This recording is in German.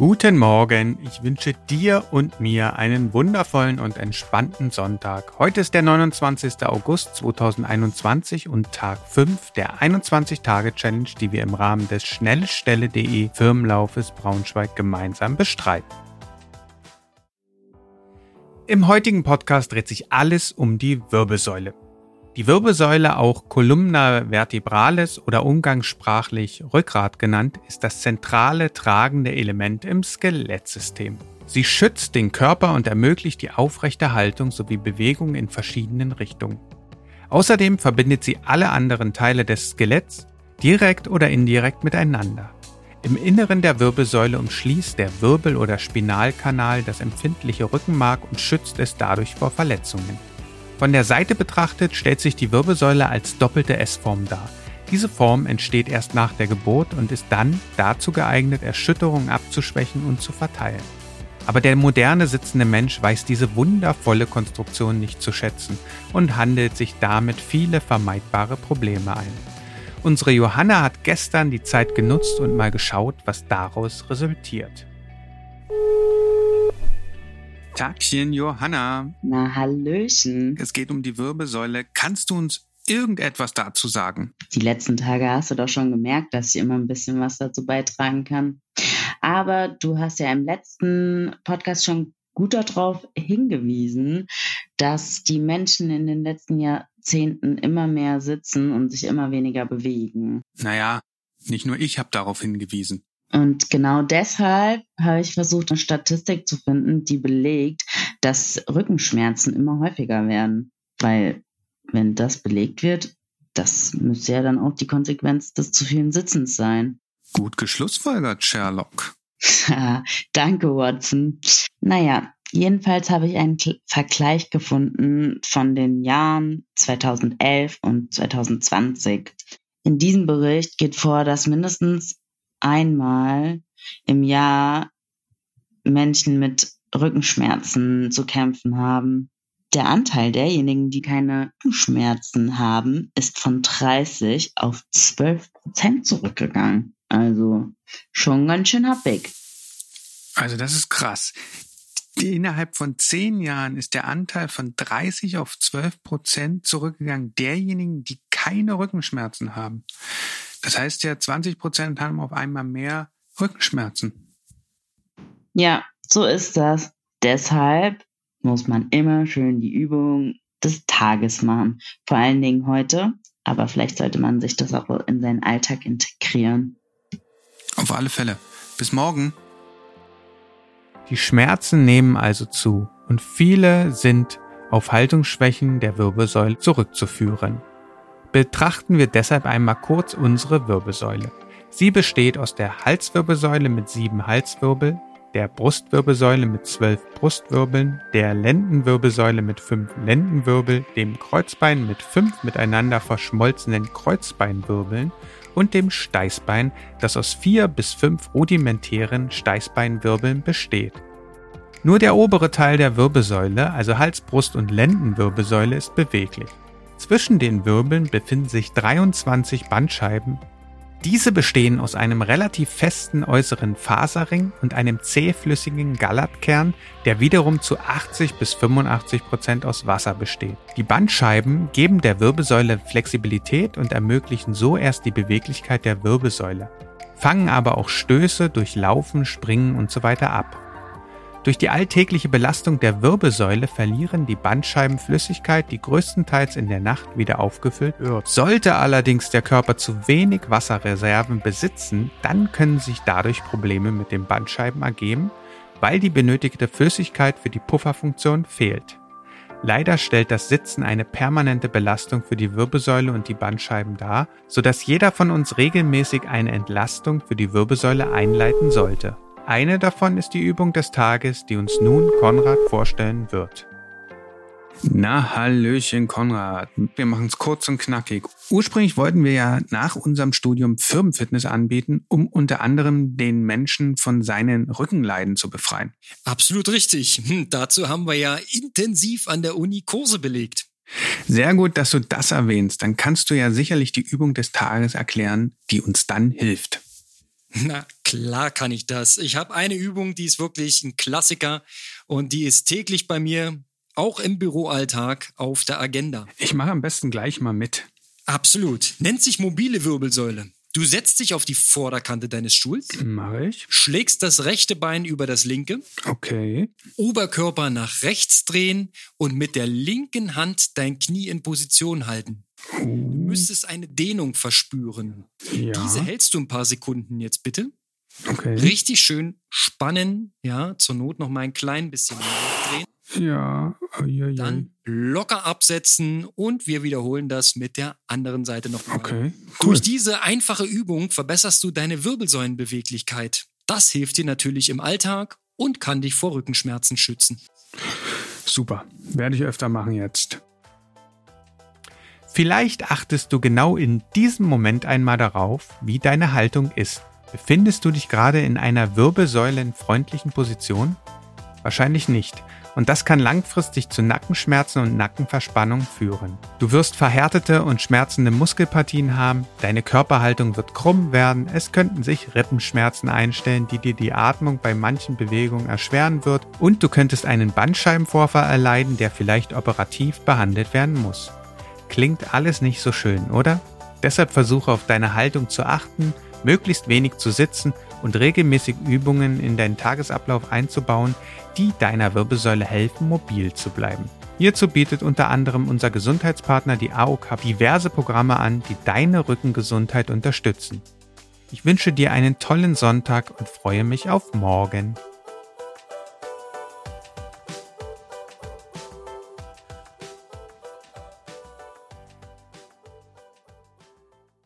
Guten Morgen, ich wünsche dir und mir einen wundervollen und entspannten Sonntag. Heute ist der 29. August 2021 und Tag 5 der 21-Tage-Challenge, die wir im Rahmen des Schnellstelle.de Firmenlaufes Braunschweig gemeinsam bestreiten. Im heutigen Podcast dreht sich alles um die Wirbelsäule. Die Wirbelsäule, auch Columna vertebralis oder umgangssprachlich Rückgrat genannt, ist das zentrale tragende Element im Skelettsystem. Sie schützt den Körper und ermöglicht die aufrechte Haltung sowie Bewegung in verschiedenen Richtungen. Außerdem verbindet sie alle anderen Teile des Skeletts direkt oder indirekt miteinander. Im Inneren der Wirbelsäule umschließt der Wirbel- oder Spinalkanal das empfindliche Rückenmark und schützt es dadurch vor Verletzungen. Von der Seite betrachtet stellt sich die Wirbelsäule als doppelte S-Form dar. Diese Form entsteht erst nach der Geburt und ist dann dazu geeignet, Erschütterungen abzuschwächen und zu verteilen. Aber der moderne sitzende Mensch weiß diese wundervolle Konstruktion nicht zu schätzen und handelt sich damit viele vermeidbare Probleme ein. Unsere Johanna hat gestern die Zeit genutzt und mal geschaut, was daraus resultiert. Tagchen, Johanna. Na, Hallöchen. Es geht um die Wirbelsäule. Kannst du uns irgendetwas dazu sagen? Die letzten Tage hast du doch schon gemerkt, dass ich immer ein bisschen was dazu beitragen kann. Aber du hast ja im letzten Podcast schon gut darauf hingewiesen, dass die Menschen in den letzten Jahrzehnten immer mehr sitzen und sich immer weniger bewegen. Naja, nicht nur ich habe darauf hingewiesen. Und genau deshalb habe ich versucht, eine Statistik zu finden, die belegt, dass Rückenschmerzen immer häufiger werden. Weil wenn das belegt wird, das müsste ja dann auch die Konsequenz des zu vielen Sitzens sein. Gut geschlussfolgert, Sherlock. Danke, Watson. Naja, jedenfalls habe ich einen Vergleich gefunden von den Jahren 2011 und 2020. In diesem Bericht geht vor, dass mindestens einmal im Jahr Menschen mit Rückenschmerzen zu kämpfen haben. Der Anteil derjenigen, die keine Rückenschmerzen haben, ist von 30 auf 12 Prozent zurückgegangen. Also schon ganz schön happig. Also das ist krass. Innerhalb von zehn Jahren ist der Anteil von 30 auf 12 Prozent zurückgegangen derjenigen, die keine Rückenschmerzen haben. Das heißt ja, 20 Prozent haben auf einmal mehr Rückenschmerzen. Ja, so ist das. Deshalb muss man immer schön die Übung des Tages machen. Vor allen Dingen heute. Aber vielleicht sollte man sich das auch in seinen Alltag integrieren. Auf alle Fälle. Bis morgen. Die Schmerzen nehmen also zu und viele sind auf Haltungsschwächen der Wirbelsäule zurückzuführen. Betrachten wir deshalb einmal kurz unsere Wirbelsäule. Sie besteht aus der Halswirbelsäule mit sieben Halswirbel, der Brustwirbelsäule mit zwölf Brustwirbeln, der Lendenwirbelsäule mit fünf Lendenwirbel, dem Kreuzbein mit fünf miteinander verschmolzenen Kreuzbeinwirbeln und dem Steißbein, das aus vier bis fünf rudimentären Steißbeinwirbeln besteht. Nur der obere Teil der Wirbelsäule, also Hals, Brust und Lendenwirbelsäule, ist beweglich. Zwischen den Wirbeln befinden sich 23 Bandscheiben. Diese bestehen aus einem relativ festen äußeren Faserring und einem zähflüssigen Gallatkern, der wiederum zu 80 bis 85 Prozent aus Wasser besteht. Die Bandscheiben geben der Wirbelsäule Flexibilität und ermöglichen so erst die Beweglichkeit der Wirbelsäule, fangen aber auch Stöße durch Laufen, Springen usw. So ab. Durch die alltägliche Belastung der Wirbelsäule verlieren die Bandscheiben Flüssigkeit, die größtenteils in der Nacht wieder aufgefüllt wird. Sollte allerdings der Körper zu wenig Wasserreserven besitzen, dann können sich dadurch Probleme mit den Bandscheiben ergeben, weil die benötigte Flüssigkeit für die Pufferfunktion fehlt. Leider stellt das Sitzen eine permanente Belastung für die Wirbelsäule und die Bandscheiben dar, sodass jeder von uns regelmäßig eine Entlastung für die Wirbelsäule einleiten sollte. Eine davon ist die Übung des Tages, die uns nun Konrad vorstellen wird. Na, Hallöchen, Konrad. Wir machen es kurz und knackig. Ursprünglich wollten wir ja nach unserem Studium Firmenfitness anbieten, um unter anderem den Menschen von seinen Rückenleiden zu befreien. Absolut richtig. Hm, dazu haben wir ja intensiv an der Uni Kurse belegt. Sehr gut, dass du das erwähnst. Dann kannst du ja sicherlich die Übung des Tages erklären, die uns dann hilft. Na klar kann ich das. Ich habe eine Übung, die ist wirklich ein Klassiker und die ist täglich bei mir, auch im Büroalltag, auf der Agenda. Ich mache am besten gleich mal mit. Absolut. Nennt sich mobile Wirbelsäule. Du setzt dich auf die Vorderkante deines Stuhls. Mache ich. Schlägst das rechte Bein über das linke. Okay. Oberkörper nach rechts drehen und mit der linken Hand dein Knie in Position halten. Du müsstest eine Dehnung verspüren. Ja. Diese hältst du ein paar Sekunden jetzt bitte. Okay. Richtig schön spannen, ja, zur Not noch mal ein klein bisschen drehen. Ja. Uiuiui. Dann locker absetzen und wir wiederholen das mit der anderen Seite nochmal. Okay. Cool. Durch diese einfache Übung verbesserst du deine Wirbelsäulenbeweglichkeit. Das hilft dir natürlich im Alltag und kann dich vor Rückenschmerzen schützen. Super. Werde ich öfter machen jetzt. Vielleicht achtest du genau in diesem Moment einmal darauf, wie deine Haltung ist. Befindest du dich gerade in einer wirbelsäulenfreundlichen Position? Wahrscheinlich nicht. Und das kann langfristig zu Nackenschmerzen und Nackenverspannung führen. Du wirst verhärtete und schmerzende Muskelpartien haben, deine Körperhaltung wird krumm werden, es könnten sich Rippenschmerzen einstellen, die dir die Atmung bei manchen Bewegungen erschweren wird und du könntest einen Bandscheibenvorfall erleiden, der vielleicht operativ behandelt werden muss. Klingt alles nicht so schön, oder? Deshalb versuche auf deine Haltung zu achten, möglichst wenig zu sitzen und regelmäßig Übungen in deinen Tagesablauf einzubauen, die deiner Wirbelsäule helfen, mobil zu bleiben. Hierzu bietet unter anderem unser Gesundheitspartner die AOK diverse Programme an, die deine Rückengesundheit unterstützen. Ich wünsche dir einen tollen Sonntag und freue mich auf morgen.